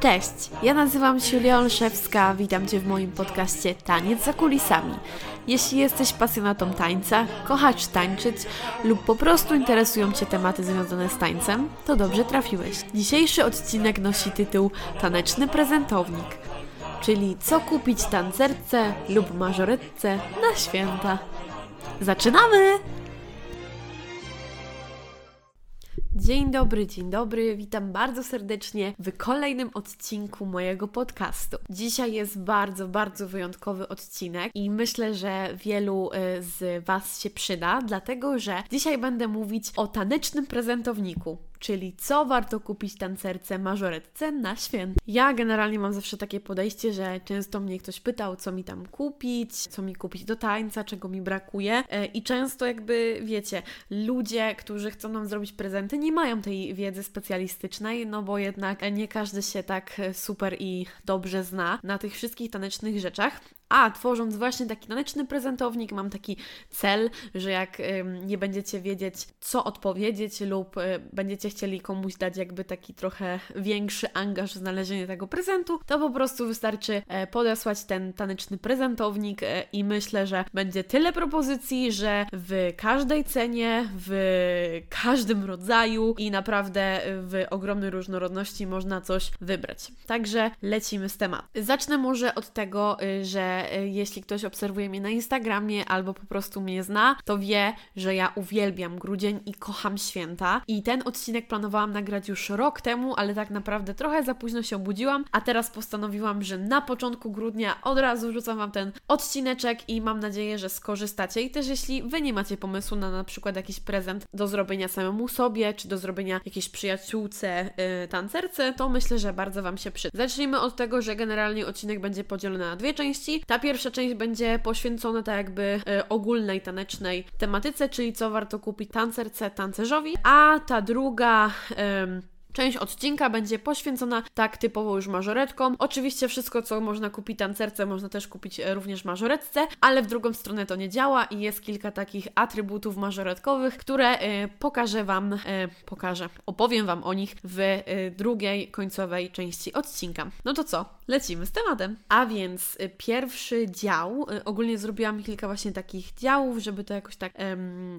Cześć, ja nazywam się Julia Olszewska, witam Cię w moim podcaście Taniec za kulisami. Jeśli jesteś pasjonatą tańca, kochasz tańczyć lub po prostu interesują Cię tematy związane z tańcem, to dobrze trafiłeś. Dzisiejszy odcinek nosi tytuł Taneczny prezentownik, czyli co kupić tancerce lub mażoretce na święta. Zaczynamy! Dzień dobry, dzień dobry, witam bardzo serdecznie w kolejnym odcinku mojego podcastu. Dzisiaj jest bardzo, bardzo wyjątkowy odcinek i myślę, że wielu y, z Was się przyda, dlatego że dzisiaj będę mówić o tanecznym prezentowniku czyli co warto kupić tancerce mażoretce na święta. Ja generalnie mam zawsze takie podejście, że często mnie ktoś pytał, co mi tam kupić, co mi kupić do tańca, czego mi brakuje e, i często jakby, wiecie, ludzie, którzy chcą nam zrobić prezenty, nie mają tej wiedzy specjalistycznej, no bo jednak nie każdy się tak super i dobrze zna na tych wszystkich tanecznych rzeczach, a tworząc właśnie taki taneczny prezentownik, mam taki cel, że jak y, nie będziecie wiedzieć, co odpowiedzieć, lub y, będziecie chcieli komuś dać jakby taki trochę większy angaż w znalezienie tego prezentu, to po prostu wystarczy y, podesłać ten taneczny prezentownik e, i myślę, że będzie tyle propozycji, że w każdej cenie, w każdym rodzaju i naprawdę w ogromnej różnorodności można coś wybrać. Także lecimy z tematu. Zacznę może od tego, że E, jeśli ktoś obserwuje mnie na Instagramie albo po prostu mnie zna, to wie, że ja uwielbiam grudzień i kocham święta. I ten odcinek planowałam nagrać już rok temu, ale tak naprawdę trochę za późno się obudziłam, a teraz postanowiłam, że na początku grudnia od razu rzucam Wam ten odcineczek i mam nadzieję, że skorzystacie. I też jeśli Wy nie macie pomysłu na na przykład jakiś prezent do zrobienia samemu sobie, czy do zrobienia jakiejś przyjaciółce, yy, tancerce, to myślę, że bardzo Wam się przyda. Zacznijmy od tego, że generalnie odcinek będzie podzielony na dwie części. Ta pierwsza część będzie poświęcona tak jakby e, ogólnej tanecznej tematyce, czyli co warto kupić tancerce, tancerzowi, a ta druga Część odcinka będzie poświęcona tak typowo już mażoretkom. Oczywiście wszystko, co można kupić tancerce, można też kupić e, również mażoretce, ale w drugą stronę to nie działa i jest kilka takich atrybutów mażoretkowych, które y, pokażę Wam, y, pokażę, opowiem Wam o nich w drugiej, końcowej części odcinka. No to co? Lecimy z tematem. A więc pierwszy dział, ogólnie zrobiłam kilka właśnie takich działów, żeby to jakoś tak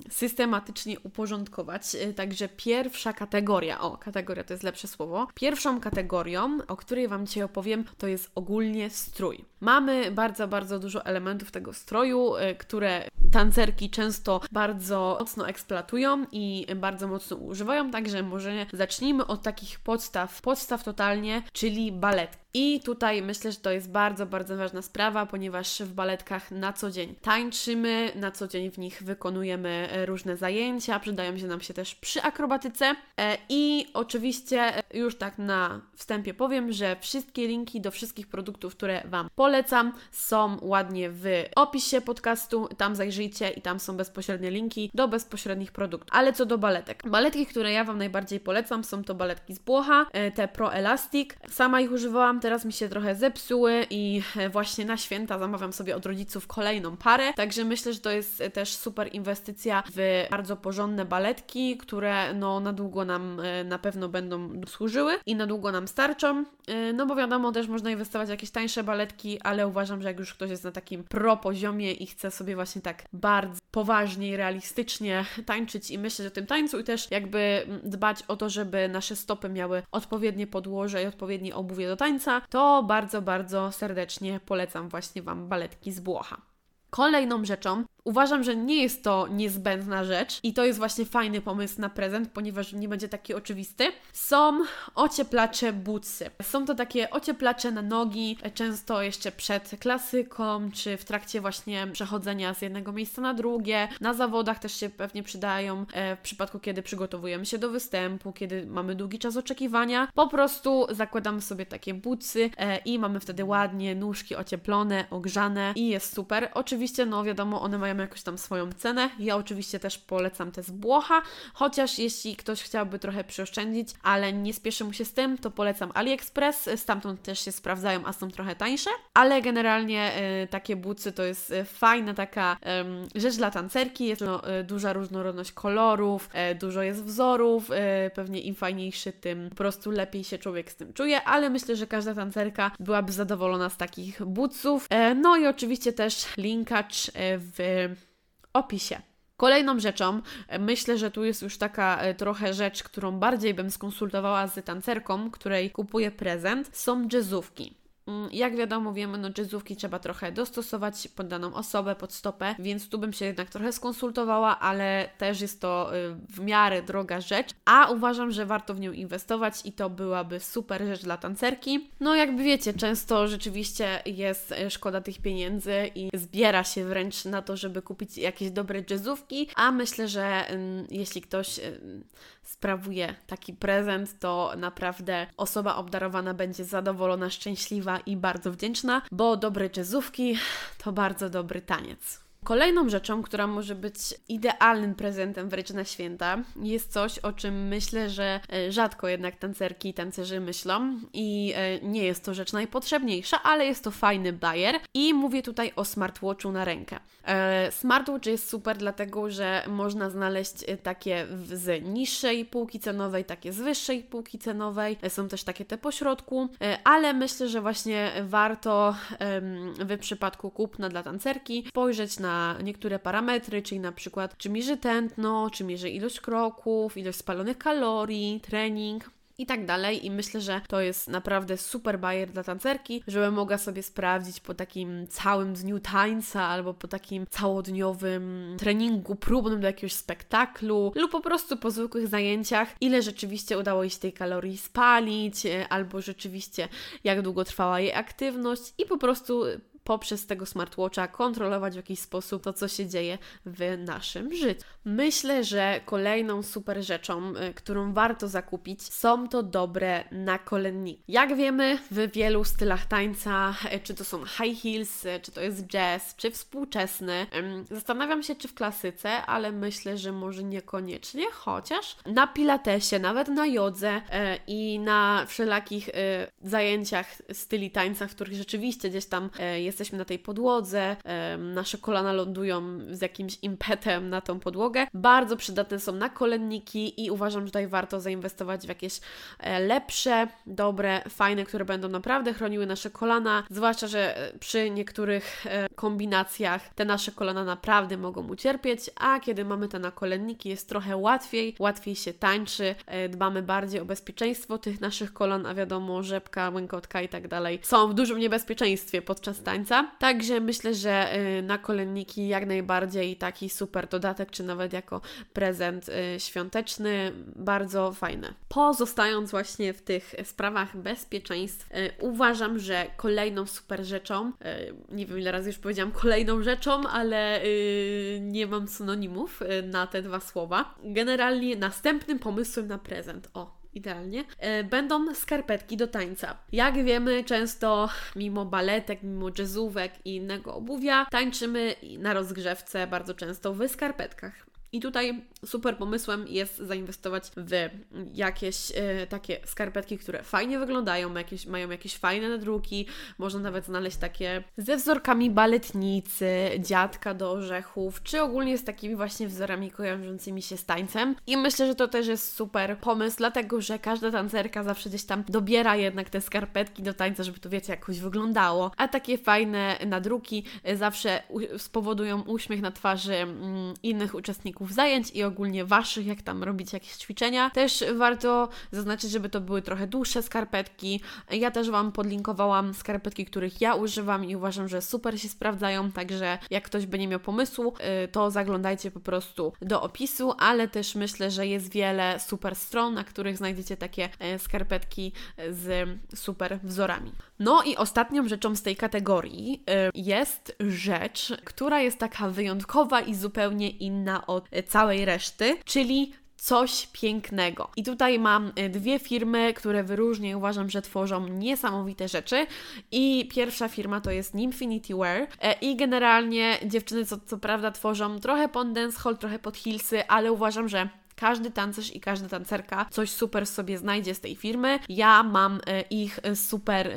systematycznie uporządkować. Także pierwsza kategoria, o, kategoria to jest lepsze słowo. Pierwszą kategorią, o której Wam dzisiaj opowiem, to jest ogólnie strój. Mamy bardzo, bardzo dużo elementów tego stroju, y, które tancerki często bardzo mocno eksploatują i bardzo mocno używają, także może zacznijmy od takich podstaw, podstaw totalnie, czyli baletki. I tutaj myślę, że to jest bardzo, bardzo ważna sprawa, ponieważ w baletkach na co dzień tańczymy, na co dzień w nich wykonujemy różne zajęcia, przydają się nam się też przy akrobatyce. E, I oczywiście e, już tak na wstępie powiem, że wszystkie linki do wszystkich produktów, które Wam polecam, są ładnie w opisie podcastu. Tam zajrzyjcie i tam są bezpośrednie linki do bezpośrednich produktów. Ale co do baletek. Baletki, które ja Wam najbardziej polecam, są to baletki z Błocha, te Pro Elastic. Sama ich używałam teraz mi się trochę zepsuły i e, właśnie na święta zamawiam sobie od rodziców kolejną parę, także myślę, że to jest e, też super inwestycja w bardzo porządne baletki, które no na długo nam e, na pewno będą służyły i na długo nam starczą, no bo wiadomo, też można inwestować w jakieś tańsze baletki, ale uważam, że jak już ktoś jest na takim pro poziomie i chce sobie właśnie tak bardzo poważnie i realistycznie tańczyć i myśleć o tym tańcu i też jakby dbać o to, żeby nasze stopy miały odpowiednie podłoże i odpowiednie obuwie do tańca, to bardzo, bardzo serdecznie polecam właśnie Wam baletki z Włocha. Kolejną rzeczą, Uważam, że nie jest to niezbędna rzecz i to jest właśnie fajny pomysł na prezent, ponieważ nie będzie taki oczywisty. Są ocieplacze butsy. Są to takie ocieplacze na nogi, często jeszcze przed klasyką, czy w trakcie właśnie przechodzenia z jednego miejsca na drugie. Na zawodach też się pewnie przydają e, w przypadku, kiedy przygotowujemy się do występu, kiedy mamy długi czas oczekiwania. Po prostu zakładamy sobie takie butsy e, i mamy wtedy ładnie nóżki ocieplone, ogrzane i jest super. Oczywiście, no wiadomo, one mają jakoś tam swoją cenę. Ja oczywiście też polecam te z Błocha, chociaż jeśli ktoś chciałby trochę przyoszczędzić, ale nie spieszy mu się z tym, to polecam AliExpress, stamtąd też się sprawdzają, a są trochę tańsze, ale generalnie y, takie bucy to jest y, fajna taka y, rzecz dla tancerki, jest no, y, duża różnorodność kolorów, y, dużo jest wzorów, y, pewnie im fajniejszy, tym po prostu lepiej się człowiek z tym czuje, ale myślę, że każda tancerka byłaby zadowolona z takich buców. No i oczywiście też linkacz w opisie. Kolejną rzeczą, myślę, że tu jest już taka trochę rzecz, którą bardziej bym skonsultowała z tancerką, której kupuję prezent, są jazzówki. Mm, jak wiadomo, wiemy, no jazzówki trzeba trochę dostosować pod daną osobę, pod stopę, więc tu bym się jednak trochę skonsultowała, ale też jest to y, w miarę droga rzecz, a uważam, że warto w nią inwestować i to byłaby super rzecz dla tancerki. No jakby wiecie, często rzeczywiście jest y, szkoda tych pieniędzy i zbiera się wręcz na to, żeby kupić jakieś dobre jazzówki, a myślę, że jeśli ktoś sprawuje taki prezent, to naprawdę osoba obdarowana będzie zadowolona, szczęśliwa i bardzo wdzięczna, bo dobre jazzówki to bardzo dobry taniec. Kolejną rzeczą, która może być idealnym prezentem wręcz na święta, jest coś, o czym myślę, że e, rzadko jednak tancerki i tancerzy myślą. I e, nie jest to rzecz najpotrzebniejsza, ale jest to fajny bajer. I mówię tutaj o smartwatchu na rękę. E, smartwatch jest super dlatego, że można znaleźć takie z niższej półki cenowej, takie z wyższej półki cenowej, są też takie te pośrodku, ale myślę, że właśnie warto w przypadku kupna dla tancerki spojrzeć na na niektóre parametry, czyli na przykład czy mierzy tętno, czy mierzy ilość kroków, ilość spalonych kalorii, trening i tak dalej. I myślę, że to jest naprawdę super bajer dla tancerki, żeby mogła sobie sprawdzić po takim całym dniu tańca albo po takim całodniowym treningu próbnym do jakiegoś spektaklu lub po prostu po zwykłych zajęciach, ile rzeczywiście udało jej się tej kalorii spalić, e, albo rzeczywiście jak długo trwała jej aktywność i po prostu poprzez tego smartwatcha kontrolować w jakiś sposób to, co się dzieje w naszym życiu. Myślę, że kolejną super rzeczą, y, którą warto zakupić, są to dobre nakolenniki. Jak wiemy, w wielu stylach tańca, y, czy to są high heels, y, czy to jest jazz, czy współczesny, zastanawiam się, czy w klasyce, ale myślę, że może niekoniecznie, chociaż na pilatesie, nawet na jodze i na wszelakich zajęciach styli tańca, w których rzeczywiście gdzieś tam jest jesteśmy na tej podłodze, nasze kolana lądują z jakimś impetem na tą podłogę. Bardzo przydatne są nakolenniki i uważam, że tutaj warto zainwestować w jakieś e, lepsze, dobre, fajne, które będą naprawdę chroniły nasze kolana, zwłaszcza, że e, przy niektórych e, kombinacjach te nasze kolana naprawdę mogą ucierpieć, a kiedy mamy te nakolenniki jest trochę łatwiej, łatwiej się tańczy, dbamy bardziej o bezpieczeństwo tych naszych kolan, a wiadomo, rzepka, łękotka i tak dalej są w dużym niebezpieczeństwie podczas tańca tańca. Także myślę, że y, na kolenniki jak najbardziej taki super dodatek, czy nawet jako prezent y, świąteczny, bardzo fajne. Pozostając właśnie w tych sprawach bezpieczeństw, y, uważam, że kolejną super rzeczą, nie wiem ile razy już powiedziałam kolejną rzeczą, ale nie mam synonimów na te dwa słowa. Generalnie następnym pomysłem na prezent. O, idealnie, e, będą skarpetki do tańca. Jak wiemy, często mimo baletek, mimo jazzówek i innego obuwia, tańczymy na rozgrzewce bardzo często w skarpetkach. I tutaj super pomysłem jest zainwestować w jakieś e, takie skarpetki, które fajnie wyglądają, jakieś, mają jakieś fajne nadruki, można nawet znaleźć takie ze wzorkami baletnicy, dziadka do orzechów, czy ogólnie z takimi właśnie wzorami kojarzącymi się z tańcem. I myślę, że to też jest super pomysł, dlatego że każda tancerka zawsze gdzieś tam dobiera jednak te skarpetki do tańca, żeby to wiecie, jakoś wyglądało. A takie fajne nadruki zawsze spowodują uśmiech na twarzy mm, innych uczestników zajęć i ogólnie Waszych, jak tam robić jakieś ćwiczenia. Też warto zaznaczyć, żeby to były trochę dłuższe skarpetki. Ja też Wam podlinkowałam skarpetki, których ja używam i uważam, że super się sprawdzają, także jak ktoś by nie miał pomysłu, y, to zaglądajcie po prostu do opisu, ale też myślę, że jest wiele super stron, na których znajdziecie takie y, skarpetki z super wzorami. No i ostatnią rzeczą z tej kategorii y, jest rzecz, która jest taka wyjątkowa i zupełnie inna od całej reszty, czyli coś pięknego. I tutaj mam e, dwie firmy, które wyróżnię i uważam, że tworzą niesamowite rzeczy. I pierwsza firma to jest Ninfinity Wear e, i generalnie dziewczyny co, co prawda tworzą trochę pod dancehall, trochę pod hillsy, ale uważam, że każdy tancerz i każda tancerka coś super sobie znajdzie z tej firmy. Ja mam ich super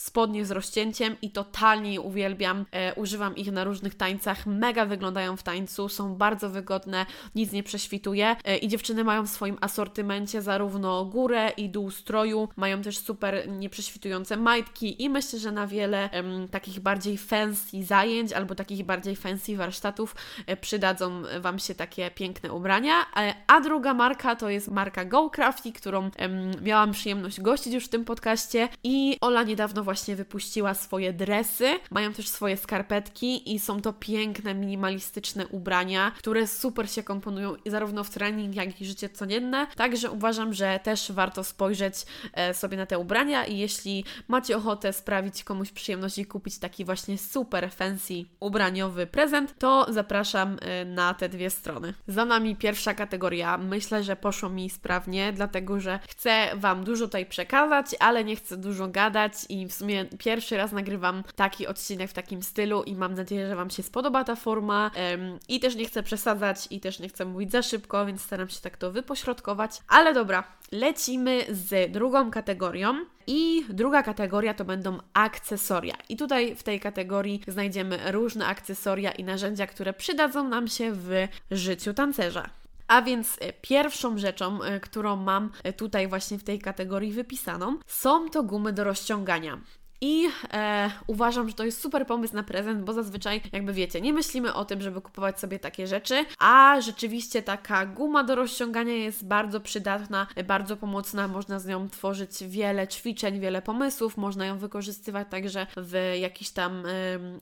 spodnie z rozcięciem i totalnie je uwielbiam. E, używam ich na różnych tańcach, mega wyglądają w tańcu, są bardzo wygodne, nic nie prześwituje e, i dziewczyny mają w swoim asortymencie zarówno górę i dół stroju, mają też super nieprześwitujące majtki i myślę, że na wiele takich bardziej fancy zajęć albo takich bardziej fancy warsztatów e, przydadzą Wam się takie piękne ubrania. E, a druga marka to jest marka Go Crafty, którą miałam przyjemność gościć już w tym podcaście i Ola niedawno właśnie wypuściła swoje dresy, mają też swoje skarpetki i są to piękne, minimalistyczne ubrania, które super się komponują zarówno w trening, jak i życie codzienne. Także uważam, że też warto spojrzeć e, sobie na te ubrania i jeśli macie ochotę sprawić komuś przyjemność i kupić taki właśnie super fancy ubraniowy prezent, to zapraszam e, na te dwie strony. Za nami pierwsza kategoria. Myślę, że poszło mi sprawnie, dlatego że chcę Wam dużo tutaj przekazać, ale nie chcę dużo gadać i w sumie pierwszy raz nagrywam taki odcinek w takim stylu i mam nadzieję, że Wam się spodoba ta forma. Um, I też nie chcę przesadzać i też nie chcę mówić za szybko, więc staram się tak to wypośrodkować. Ale dobra, lecimy z drugą kategorią. I druga kategoria to będą akcesoria. I tutaj w tej kategorii znajdziemy różne akcesoria i narzędzia, które przydadzą nam się w życiu tancerza. A więc e, pierwszą rzeczą, e, którą mam e, tutaj właśnie w tej kategorii wypisaną, są to gumy do rozciągania. I e, uważam, że to jest super pomysł na prezent, bo zazwyczaj, jakby wiecie, nie myślimy o tym, żeby kupować sobie takie rzeczy, a rzeczywiście taka guma do rozciągania jest bardzo przydatna, bardzo pomocna. Można z nią tworzyć wiele ćwiczeń, wiele pomysłów, można ją wykorzystywać także w jakichś tam e,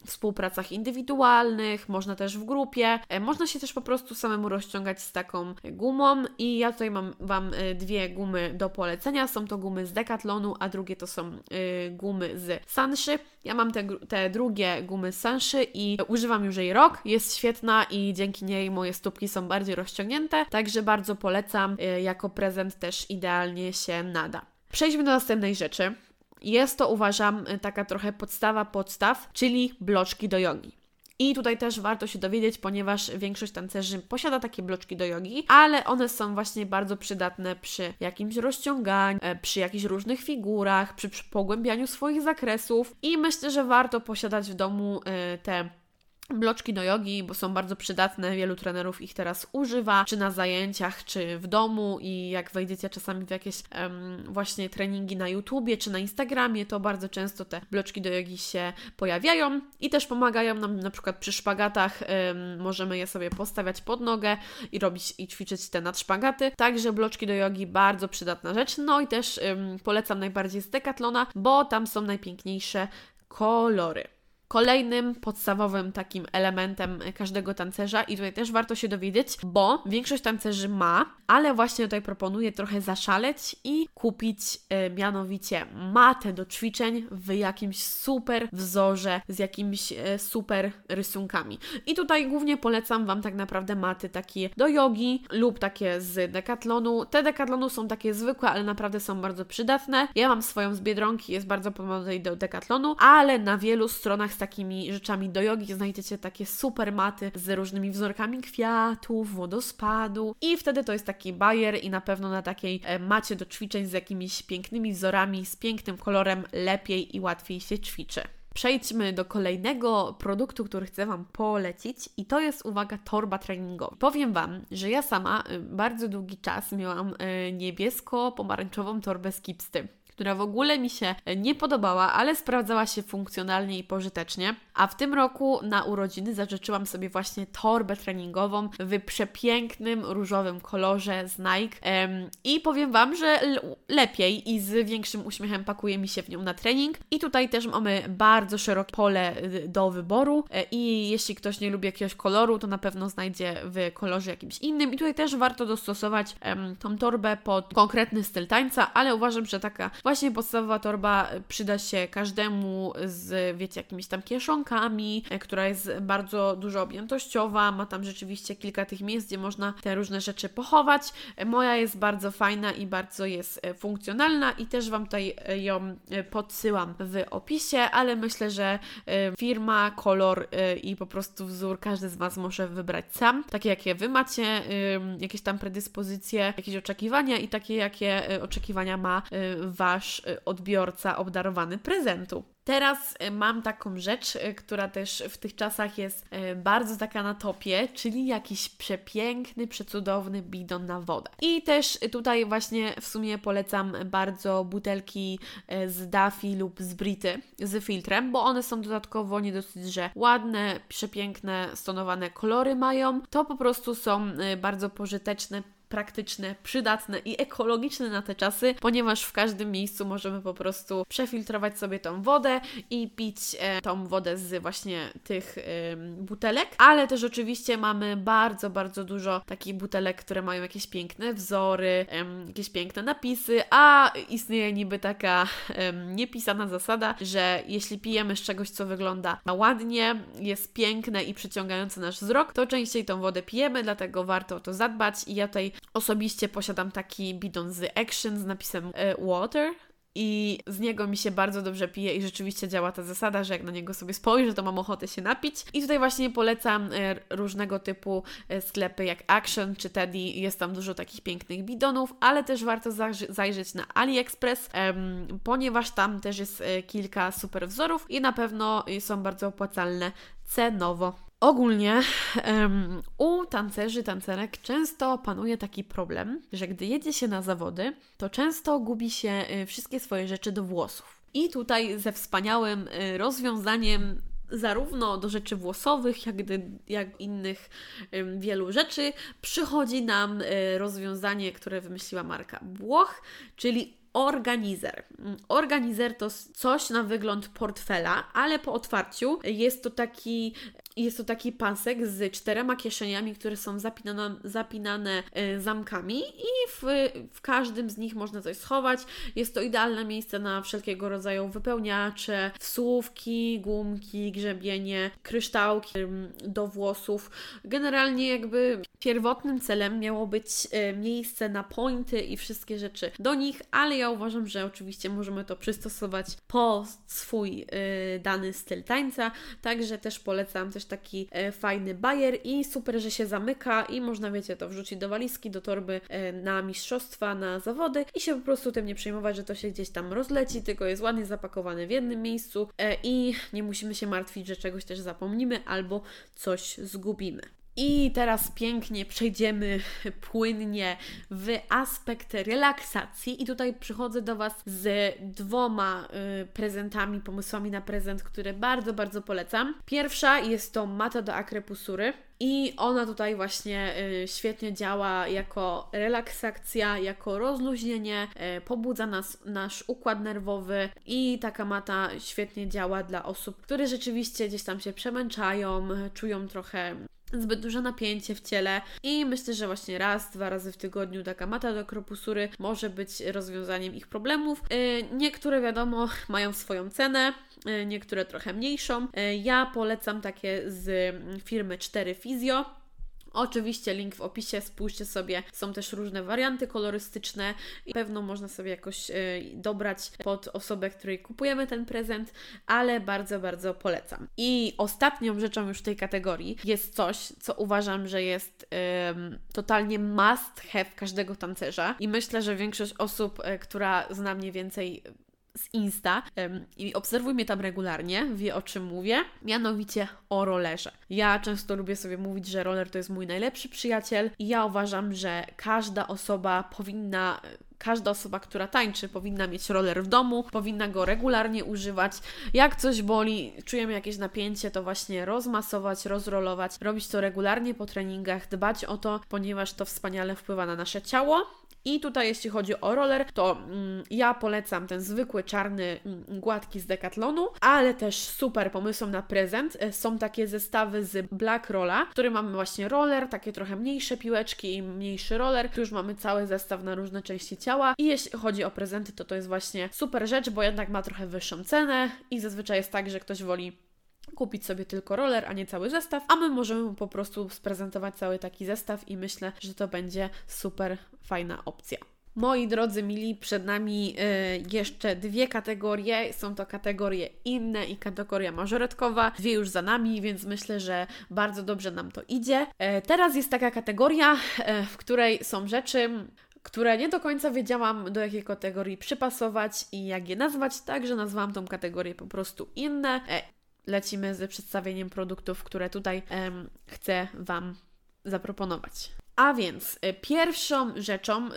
współpracach indywidualnych, można też w grupie, e, można się też po prostu samemu rozciągać z taką gumą. I ja tutaj mam Wam e, dwie gumy do polecenia. Są to gumy z Decathlonu, a drugie to są e, gumy z Sanszy. Ja mam te, te drugie gumy Sanszy i używam już jej rok. Jest świetna i dzięki niej moje stópki są bardziej rozciągnięte, także bardzo polecam. Y, jako prezent też idealnie się nada. Przejdźmy do następnej rzeczy. Jest to, uważam, taka trochę podstawa podstaw, czyli bloczki do jogi. I tutaj też warto się dowiedzieć, ponieważ większość tancerzy posiada takie bloczki do jogi, ale one są właśnie bardzo przydatne przy jakimś rozciąganiu, e, przy jakichś różnych figurach, przy, pogłębianiu swoich zakresów. I myślę, że warto posiadać w domu e, te bloczki do jogi, bo są bardzo przydatne, wielu trenerów ich teraz używa, czy na zajęciach, czy w domu i jak wejdziecie czasami w jakieś właśnie treningi na YouTubie, czy na Instagramie, to bardzo często te bloczki do jogi się pojawiają i też pomagają nam na przykład przy szpagatach, możemy je sobie postawiać pod nogę i robić i ćwiczyć te nadszpagaty, także bloczki do jogi bardzo przydatna rzecz, no i też polecam najbardziej z Decathlona, bo tam są najpiękniejsze kolory. Kolejnym podstawowym takim elementem każdego tancerza, i tutaj też warto się dowiedzieć, bo większość tancerzy ma, ale właśnie tutaj proponuję trochę zaszaleć i kupić e, mianowicie matę do ćwiczeń w jakimś super wzorze, z jakimiś e, super rysunkami. I tutaj głównie polecam Wam tak naprawdę maty takie do jogi lub takie z Decathlonu. Te Decathlonu są takie zwykłe, ale naprawdę są bardzo przydatne. Ja mam swoją z Biedronki, jest bardzo pomocna do Decathlonu, ale na wielu stronach takimi rzeczami do jogi. Znajdziecie takie super maty z różnymi wzorkami kwiatów, wodospadu. I wtedy to jest taki bajer i na pewno na takiej e, macie do ćwiczeń z jakimiś pięknymi wzorami, z pięknym kolorem. Lepiej i łatwiej się ćwiczy. Przejdźmy do kolejnego produktu, który chcę Wam polecić. I to jest, uwaga, torba treningowa. Powiem Wam, że ja sama e, bardzo długi czas miałam e, niebiesko-pomarańczową torbę z Kipsty która w ogóle mi się nie podobała, ale sprawdzała się funkcjonalnie i pożytecznie. A w tym roku na urodziny zażyczyłam sobie właśnie torbę treningową w przepięknym różowym kolorze z Nike. I powiem Wam, że lepiej i z większym uśmiechem pakuje mi się w nią na trening. I tutaj też mamy bardzo szerokie pole y, do wyboru. E, I jeśli ktoś nie lubi jakiegoś koloru, to na pewno znajdzie w kolorze jakimś innym. I tutaj też warto dostosować tą torbę pod konkretny styl tańca, ale uważam, że taka Właśnie podstawowa torba przyda się każdemu z, wiecie, jakimiś tam kieszonkami, e, która jest bardzo dużo objętościowa, ma tam rzeczywiście kilka tych miejsc, gdzie można te różne rzeczy pochować. E, moja jest bardzo fajna i bardzo jest e, funkcjonalna i też Wam tutaj ją podsyłam w opisie, ale myślę, że firma, kolor i po prostu wzór każdy z Was może wybrać sam, takie jakie Wy macie, jakieś tam predyspozycje, jakieś oczekiwania i takie jakie oczekiwania ma Wasz odbiorca obdarowany prezentu. Teraz e, mam taką rzecz, e, która też w tych czasach jest bardzo taka na topie, czyli jakiś przepiękny, przecudowny bidon na wodę. I też tutaj właśnie w sumie polecam bardzo butelki z Daffy lub z Brity z filtrem, bo one są dodatkowo nie dosyć, że ładne, przepiękne, stonowane kolory mają. To po prostu są bardzo pożyteczne praktyczne, przydatne i ekologiczne na te czasy, ponieważ w każdym miejscu możemy po prostu przefiltrować sobie tą wodę i pić e, tą wodę z właśnie tych e, butelek, ale też oczywiście mamy bardzo, bardzo dużo takich butelek, które mają jakieś piękne wzory, e, jakieś piękne napisy, a istnieje niby taka niepisana zasada, że jeśli pijemy z czegoś, co wygląda ładnie, jest piękne i przyciągające nasz wzrok, to częściej tą wodę pijemy, dlatego warto o to zadbać i ja tutaj Osobiście posiadam taki bidon z Action z napisem e, Water, i z niego mi się bardzo dobrze pije i rzeczywiście działa ta zasada, że jak na niego sobie spojrzę, to mam ochotę się napić. I tutaj właśnie polecam e, różnego typu e, sklepy jak Action czy Teddy. Jest tam dużo takich pięknych bidonów, ale też warto zajrzeć na AliExpress, ponieważ tam też jest kilka super wzorów i na pewno są bardzo opłacalne cenowo. Ogólnie um, u tancerzy, tancerek często panuje taki problem, że gdy jedzie się na zawody, to często gubi się y, wszystkie swoje rzeczy do włosów. I tutaj ze wspaniałym y, rozwiązaniem zarówno do rzeczy włosowych, jak, jak innych wielu rzeczy, przychodzi nam y, rozwiązanie, które wymyśliła marka Włoch, czyli organizer. Organizer to coś na wygląd portfela, ale po otwarciu jest to taki jest to taki pasek z czterema kieszeniami, które są zapinane, zapinane zamkami i w, w każdym z nich można coś schować. Jest to idealne miejsce na wszelkiego rodzaju wypełniacze, wsówki, gumki, grzebienie, kryształki do włosów. Generalnie jakby pierwotnym celem miało być e, miejsce na pointy i wszystkie rzeczy do nich, ale ja uważam, że oczywiście możemy to przystosować po swój e, dany styl tańca, także też polecam też taki e, fajny bajer i super, że się zamyka i można, wiecie, to wrzucić do walizki, do torby na mistrzostwa, na zawody i się po prostu tym nie przejmować, że to się gdzieś tam rozleci, tylko jest ładnie zapakowane w jednym miejscu i nie musimy się martwić, że czegoś też zapomnimy albo coś zgubimy. I teraz pięknie przejdziemy płynnie w aspekt relaksacji. I tutaj przychodzę do Was z dwoma y, prezentami, pomysłami na prezent, które bardzo, bardzo polecam. Pierwsza jest to mata do akrepusury. I ona tutaj właśnie y, świetnie działa jako relaksacja, jako rozluźnienie, y, pobudza nas, nasz układ nerwowy i taka mata świetnie działa dla osób, które rzeczywiście gdzieś tam się przemęczają, czują trochę zbyt duże napięcie w ciele i myślę, że właśnie raz, dwa razy w tygodniu taka mata do kropusury może być rozwiązaniem ich problemów. Y, niektóre wiadomo mają swoją cenę, y, niektóre trochę mniejszą. Y, ja polecam takie z firmy 4 Fizio Oczywiście link w opisie, spójrzcie sobie, są też różne warianty kolorystyczne i pewno można sobie jakoś y, dobrać pod osobę, której kupujemy ten prezent, ale bardzo, bardzo polecam. I ostatnią rzeczą już w tej kategorii jest coś, co uważam, że jest totalnie must have każdego tancerza i myślę, że większość osób, y, która zna mniej więcej z Insta i obserwuj mnie tam regularnie, wie o czym mówię, mianowicie o rollerze. Ja często lubię sobie mówić, że roller to jest mój najlepszy przyjaciel i ja uważam, że każda osoba powinna każda osoba, która tańczy, powinna mieć roller w domu, powinna go regularnie używać. Jak coś boli, czujemy jakieś napięcie, to właśnie rozmasować, rozrolować, robić to regularnie po treningach, dbać o to, ponieważ to wspaniale wpływa na nasze ciało I tutaj jeśli chodzi o roller, to mm, ja polecam ten zwykły czarny, mm, gładki z Decathlonu, ale też super pomysłem na prezent e, są takie zestawy z Black Rolla, w którym mamy właśnie roller, takie trochę mniejsze piłeczki i mniejszy roller. Tu już mamy cały zestaw na różne części ciała i jeśli chodzi o prezenty, to to jest właśnie super rzecz, bo jednak ma trochę wyższą cenę i zazwyczaj jest tak, że ktoś woli kupić sobie tylko roller, a nie cały zestaw, a my możemy po prostu sprezentować cały taki zestaw i myślę, że to będzie super fajna opcja. Moi drodzy mili, przed nami y, jeszcze dwie kategorie. Są to kategorie inne i kategoria mażoretkowa. Dwie już za nami, więc myślę, że bardzo dobrze nam to idzie. Y, teraz jest taka kategoria, y, w której są rzeczy, które nie do końca wiedziałam, do jakiej kategorii przypasować i jak je nazwać, także nazwałam tą kategorię po prostu inne. Lecimy ze przedstawieniem produktów, które tutaj em, chcę Wam zaproponować. A więc y, pierwszą rzeczą, y,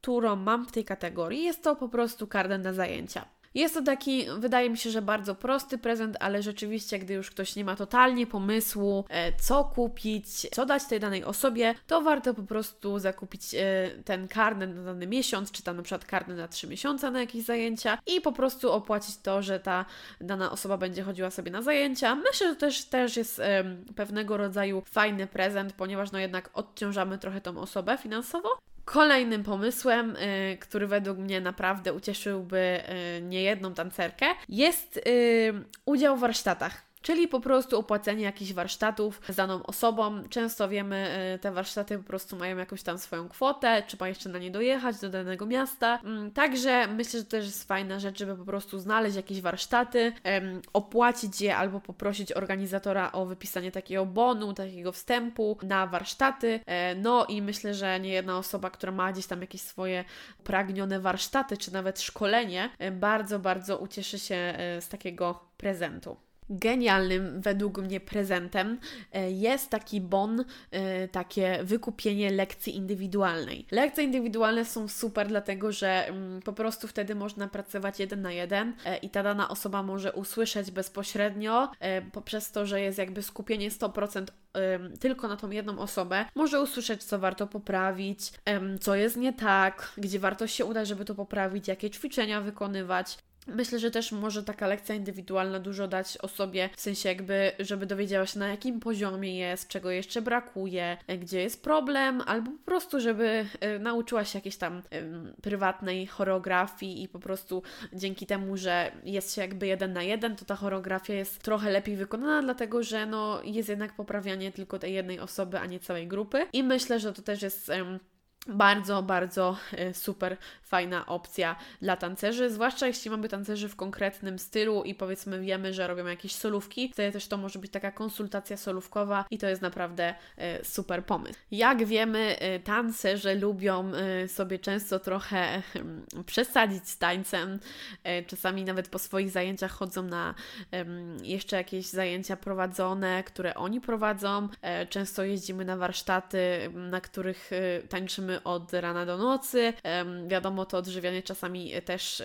którą mam w tej kategorii, jest to po prostu karden na zajęcia. Jest to taki, wydaje mi się, że bardzo prosty prezent, ale rzeczywiście, gdy już ktoś nie ma totalnie pomysłu, e, co kupić, co dać tej danej osobie, to warto po prostu zakupić e, ten karnet na dany miesiąc, czy tam na przykład karnet na 3 miesiące na jakieś zajęcia i po prostu opłacić to, że ta dana osoba będzie chodziła sobie na zajęcia. Myślę, że to też, też jest pewnego rodzaju fajny prezent, ponieważ no jednak odciążamy trochę tą osobę finansowo. Kolejnym pomysłem, y, który według mnie naprawdę ucieszyłby y, niejedną tancerkę, jest y, udział w warsztatach czyli po prostu opłacenie jakichś warsztatów z daną osobą. Często wiemy, e, te warsztaty po prostu mają jakąś tam swoją kwotę, trzeba jeszcze na nie dojechać do danego miasta. Mm, także myślę, że to też jest fajna rzecz, żeby po prostu znaleźć jakieś warsztaty, opłacić je albo poprosić organizatora o wypisanie takiego bonu, takiego wstępu na warsztaty. E, no i myślę, że nie jedna osoba, która ma gdzieś tam jakieś swoje pragnione warsztaty, czy nawet szkolenie, e, bardzo, bardzo ucieszy się z takiego prezentu genialnym według mnie prezentem e, jest taki bon, e, takie wykupienie lekcji indywidualnej. Lekcje indywidualne są super, dlatego że mm, po prostu wtedy można pracować jeden na jeden e, i ta dana osoba może usłyszeć bezpośrednio poprzez to, że jest jakby skupienie 100% tylko na tą jedną osobę, może usłyszeć, co warto poprawić, co jest nie tak, gdzie warto się udać, żeby to poprawić, jakie ćwiczenia wykonywać. Myślę, że też może taka lekcja indywidualna dużo dać osobie, w sensie jakby, żeby dowiedziała się na jakim poziomie jest, czego jeszcze brakuje, gdzie jest problem, albo po prostu, żeby y, nauczyła się jakiejś tam prywatnej choreografii i po prostu dzięki temu, że jest się jakby jeden na jeden, to ta choreografia jest trochę lepiej wykonana, dlatego że no, jest jednak poprawianie tylko tej jednej osoby, a nie całej grupy. I myślę, że to też jest bardzo, bardzo e, super fajna opcja dla tancerzy, zwłaszcza jeśli mamy tancerzy w konkretnym stylu i powiedzmy wiemy, że robią jakieś solówki, wtedy też to może być taka konsultacja solówkowa i to jest naprawdę e, super pomysł. Jak wiemy, e, tancerze lubią sobie często trochę przesadzić z tańcem, czasami nawet po swoich zajęciach chodzą na jeszcze jakieś zajęcia prowadzone, które oni prowadzą, często jeździmy na warsztaty, na których tańczymy od rana do nocy. Wiadomo, to odżywianie czasami też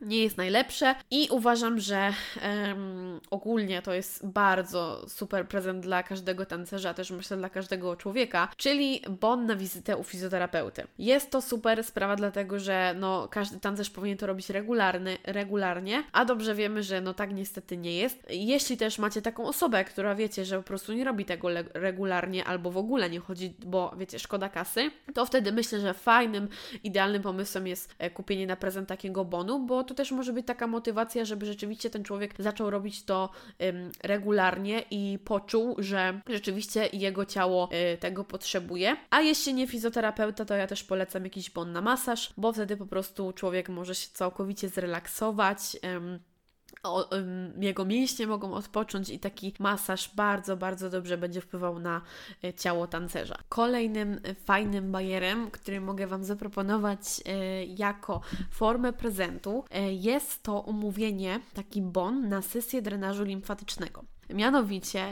nie jest najlepsze i uważam, że um, ogólnie to jest bardzo super prezent dla każdego tancerza, też myślę dla każdego człowieka, czyli bon na wizytę u fizjoterapeuty. Jest to super sprawa, dlatego że no, każdy tancerz powinien to robić regularny, regularnie, a dobrze wiemy, że no tak niestety nie jest. Jeśli też macie taką osobę, która wiecie, że po prostu nie robi tego regularnie albo w ogóle nie chodzi, bo wiecie, szkoda kasy, to wtedy myślę, że fajnym, idealnym pomysłem jest e, kupienie na prezent takiego bonu, bo to też może być taka motywacja, żeby rzeczywiście ten człowiek zaczął robić to ym, regularnie i poczuł, że rzeczywiście jego ciało y, tego potrzebuje. A jeśli nie fizjoterapeuta, to ja też polecam jakiś bon na masaż, bo wtedy po prostu człowiek może się całkowicie zrelaksować. Ym, o, jego mięśnie mogą odpocząć i taki masaż bardzo, bardzo dobrze będzie wpływał na e, ciało tancerza. Kolejnym e, fajnym bajerem, który mogę Wam zaproponować e, jako formę prezentu, jest to umówienie, taki bon na sesję drenażu limfatycznego. Mianowicie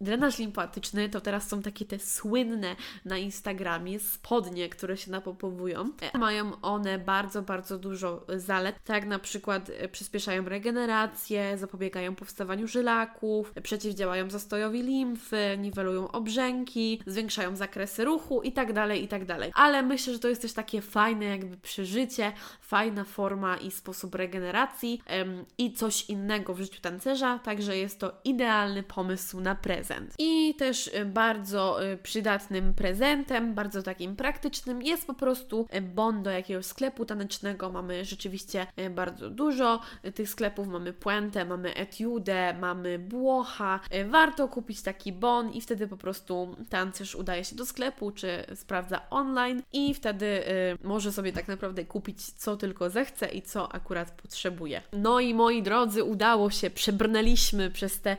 drenaż limfatyczny to teraz są takie te słynne na Instagramie spodnie, które się napopowują. Mają one bardzo, bardzo dużo zalet, tak na przykład e, przyspieszają regenerację, zapobiegają powstawaniu żylaków, przeciwdziałają zastojowi limfy, niwelują obrzęki, zwiększają zakresy ruchu i tak dalej, i tak. Ale myślę, że to jest też takie fajne jakby przeżycie, fajna forma i sposób regeneracji ym, i coś innego w życiu tancerza, także jest to idealny pomysł na prezent. I też y, bardzo y, przydatnym prezentem, bardzo takim praktycznym jest po prostu y, bon do jakiegoś sklepu tanecznego. Mamy rzeczywiście bardzo dużo tych sklepów, mamy Puente, mamy Etiude, mamy Błocha. Warto kupić taki bon i wtedy po prostu tancerz udaje się do sklepu, czy sprawdza online i wtedy może sobie tak naprawdę kupić co tylko zechce i co akurat potrzebuje. No i moi drodzy, udało się, przebrnęliśmy przez te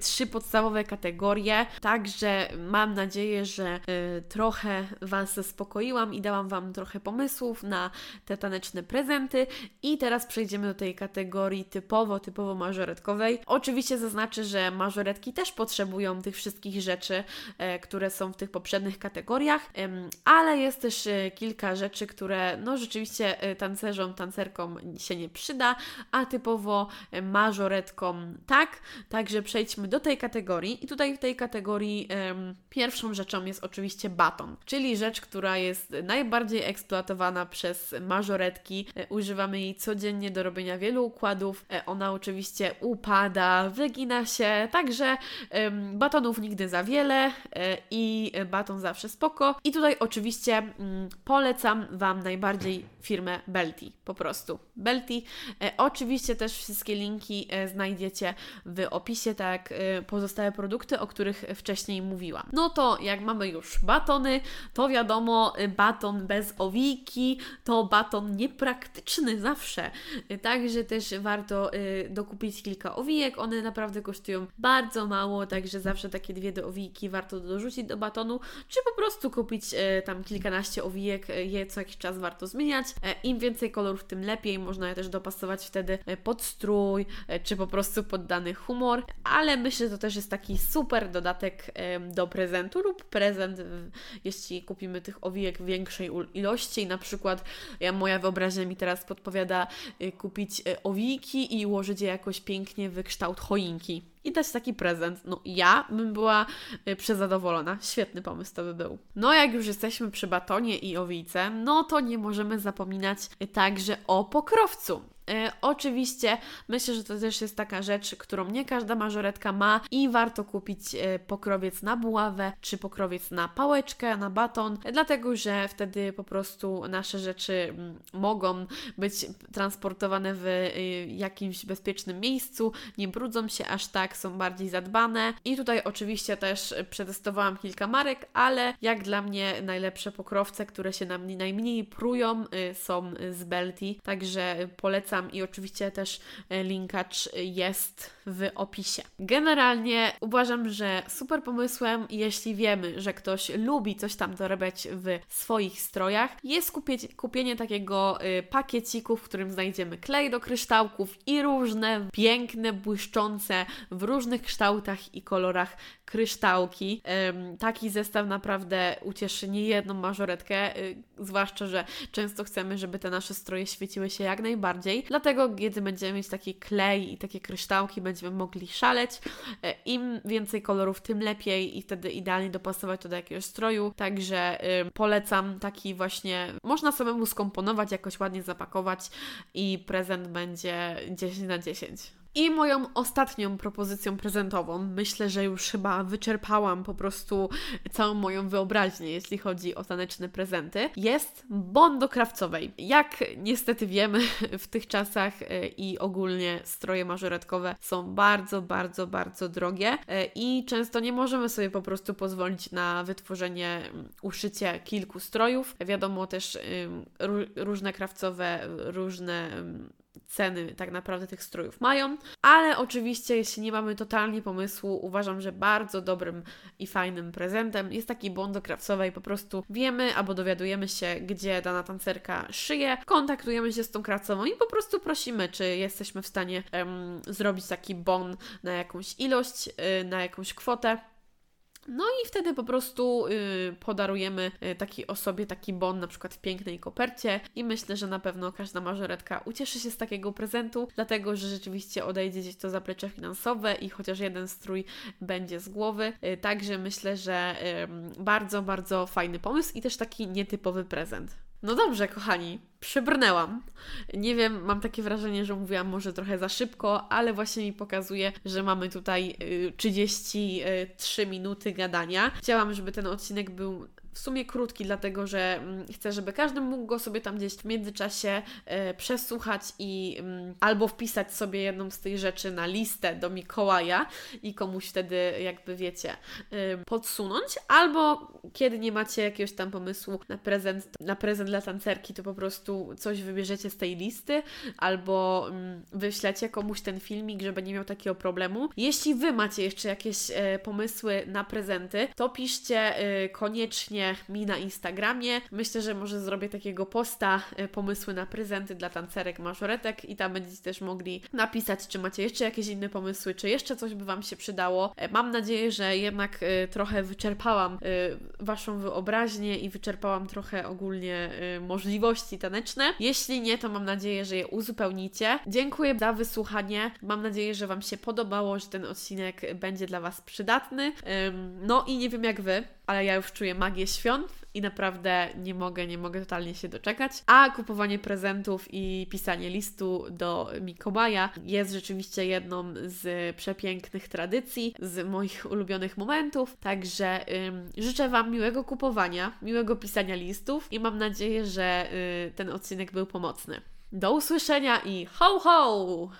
trzy podstawowe kategorie, także mam nadzieję, że y, trochę Was zaspokoiłam i dałam Wam trochę pomysłów na te taneczne prezenty i teraz przejdziemy do tej kategorii typowo, typowo mażoretkowej. Oczywiście zaznaczę, że mażoretki też potrzebują tych wszystkich rzeczy, y, które są w tych poprzednich kategoriach, ale jest też y, kilka rzeczy, które no rzeczywiście y, tancerzom, tancerkom się nie przyda, a typowo mażoretkom tak. Także przejdźmy do tej kategorii. I tutaj w tej kategorii um, pierwszą rzeczą jest oczywiście baton, czyli rzecz, która jest najbardziej eksploatowana przez mażoretki. E, używamy jej codziennie do robienia wielu układów. E, ona oczywiście upada, wygina się, także um, batonów nigdy za wiele e, i baton zawsze spoko. I tutaj oczywiście um, polecam Wam najbardziej firmę Belty, po prostu. Belty. oczywiście też wszystkie linki znajdziecie w opisie, tak jak pozostałe produkty, o których wcześniej mówiłam. No to jak mamy już batony, to wiadomo, baton bez owiki to baton niepraktyczny zawsze. Także też warto dokupić kilka owijek. One naprawdę kosztują bardzo mało, także zawsze takie dwie do owiki warto dorzucić do batonu, czy po prostu kupić tam kilkanaście owijek, je co jakiś czas warto zmieniać. E, Im więcej kolorów, tym lepiej. Można je też dopasować wtedy pod strój, czy po prostu pod dany humor, ale myślę, że to też jest taki super dodatek do prezentu lub prezent, jeśli kupimy tych owijek w większej ilości. Na przykład ja, moja wyobraźnia mi teraz podpowiada kupić owijki i ułożyć je jakoś pięknie w kształt choinki i dać taki prezent. No ja bym była y, przezadowolona. Świetny pomysł to by był. No jak już jesteśmy przy batonie i owijce, no to nie możemy zapominać także o pokrowcu. E, oczywiście myślę, że to też jest taka rzecz, którą nie każda mażoretka ma i warto kupić e, pokrowiec na buławę czy pokrowiec na pałeczkę, na baton, dlatego że wtedy po prostu nasze rzeczy mm, mogą być transportowane w e, jakimś bezpiecznym miejscu, nie brudzą się aż tak, są bardziej zadbane. I tutaj oczywiście też przetestowałam kilka marek, ale jak dla mnie najlepsze pokrowce, które się nam najmniej prują, są z Belty, także polecam polecam i oczywiście też e, linkacz jest w opisie. Generalnie uważam, że super pomysłem, jeśli wiemy, że ktoś lubi coś tam dorabiać w swoich strojach, jest kupienie, takiego y, pakieciku, w którym znajdziemy klej do kryształków i różne piękne, błyszczące w różnych kształtach i kolorach kryształki. Taki zestaw naprawdę ucieszy niejedną mażoretkę, y, zwłaszcza, że często chcemy, żeby te nasze stroje świeciły się jak najbardziej. Dlatego, kiedy będziemy mieć taki klej i takie kryształki, będziemy mogli szaleć. E, Im więcej kolorów, tym lepiej i wtedy idealnie dopasować to do jakiegoś stroju. Także polecam taki właśnie, można samemu skomponować, jakoś ładnie zapakować i prezent będzie 10 na 10. I moją ostatnią propozycją prezentową, myślę, że już chyba wyczerpałam po prostu całą moją wyobraźnię, jeśli chodzi o taneczne prezenty, jest bon do krawcowej. Jak niestety wiemy, w tych czasach e, i ogólnie stroje mażoretkowe są bardzo, bardzo, bardzo drogie e, i często nie możemy sobie po prostu pozwolić na wytworzenie, uszycie kilku strojów. Wiadomo też różne krawcowe, różne ceny tak naprawdę tych strojów mają, ale oczywiście jeśli nie mamy totalnie pomysłu, uważam, że bardzo dobrym i fajnym prezentem jest taki bon do krawcowej, po prostu wiemy albo dowiadujemy się, gdzie dana tancerka szyje, kontaktujemy się z tą krawcową i po prostu prosimy, czy jesteśmy w stanie zrobić taki bon na jakąś ilość, yy, na jakąś kwotę. No i wtedy po prostu yy, podarujemy yy, takiej osobie taki bon, na przykład w pięknej kopercie i myślę, że na pewno każda mażoretka ucieszy się z takiego prezentu, dlatego, że rzeczywiście odejdzie gdzieś to zaplecze finansowe i chociaż jeden strój będzie z głowy, yy, także myślę, że bardzo, bardzo fajny pomysł i też taki nietypowy prezent. No dobrze, kochani, przybrnęłam. Nie wiem, mam takie wrażenie, że mówiłam może trochę za szybko, ale właśnie mi pokazuje, że mamy tutaj 33 y, minuty gadania. Chciałam, żeby ten odcinek był w sumie krótki, dlatego że mm, chcę, żeby każdy mógł go sobie tam gdzieś w międzyczasie e, przesłuchać i mm, albo wpisać sobie jedną z tych rzeczy na listę do Mikołaja i komuś wtedy, jakby wiecie, podsunąć, albo kiedy nie macie jakiegoś tam pomysłu na prezent, na prezent dla tancerki, to po prostu coś wybierzecie z tej listy, albo mm, wyślecie komuś ten filmik, żeby nie miał takiego problemu. Jeśli Wy macie jeszcze jakieś e, pomysły na prezenty, to piszcie e, mi na Instagramie. Myślę, że może zrobię takiego posta e, pomysły na prezenty dla tancerek, mażoretek i tam będziecie też mogli napisać, czy macie jeszcze jakieś inne pomysły, czy jeszcze coś by Wam się przydało. E, mam nadzieję, że jednak e, trochę wyczerpałam Waszą wyobraźnię i wyczerpałam trochę ogólnie możliwości taneczne. Jeśli nie, to mam nadzieję, że je uzupełnicie. Dziękuję za wysłuchanie. Mam nadzieję, że Wam się podobało, że ten odcinek będzie dla Was przydatny. No i nie wiem jak Wy, ale ja już czuję magię świąt i naprawdę nie mogę, nie mogę totalnie się doczekać. A kupowanie prezentów i pisanie listu do Mikołaja jest rzeczywiście jedną z przepięknych tradycji, z moich ulubionych momentów. Także ym, życzę Wam miłego kupowania, miłego pisania listów i mam nadzieję, że y, ten odcinek był pomocny. Do usłyszenia i ho ho!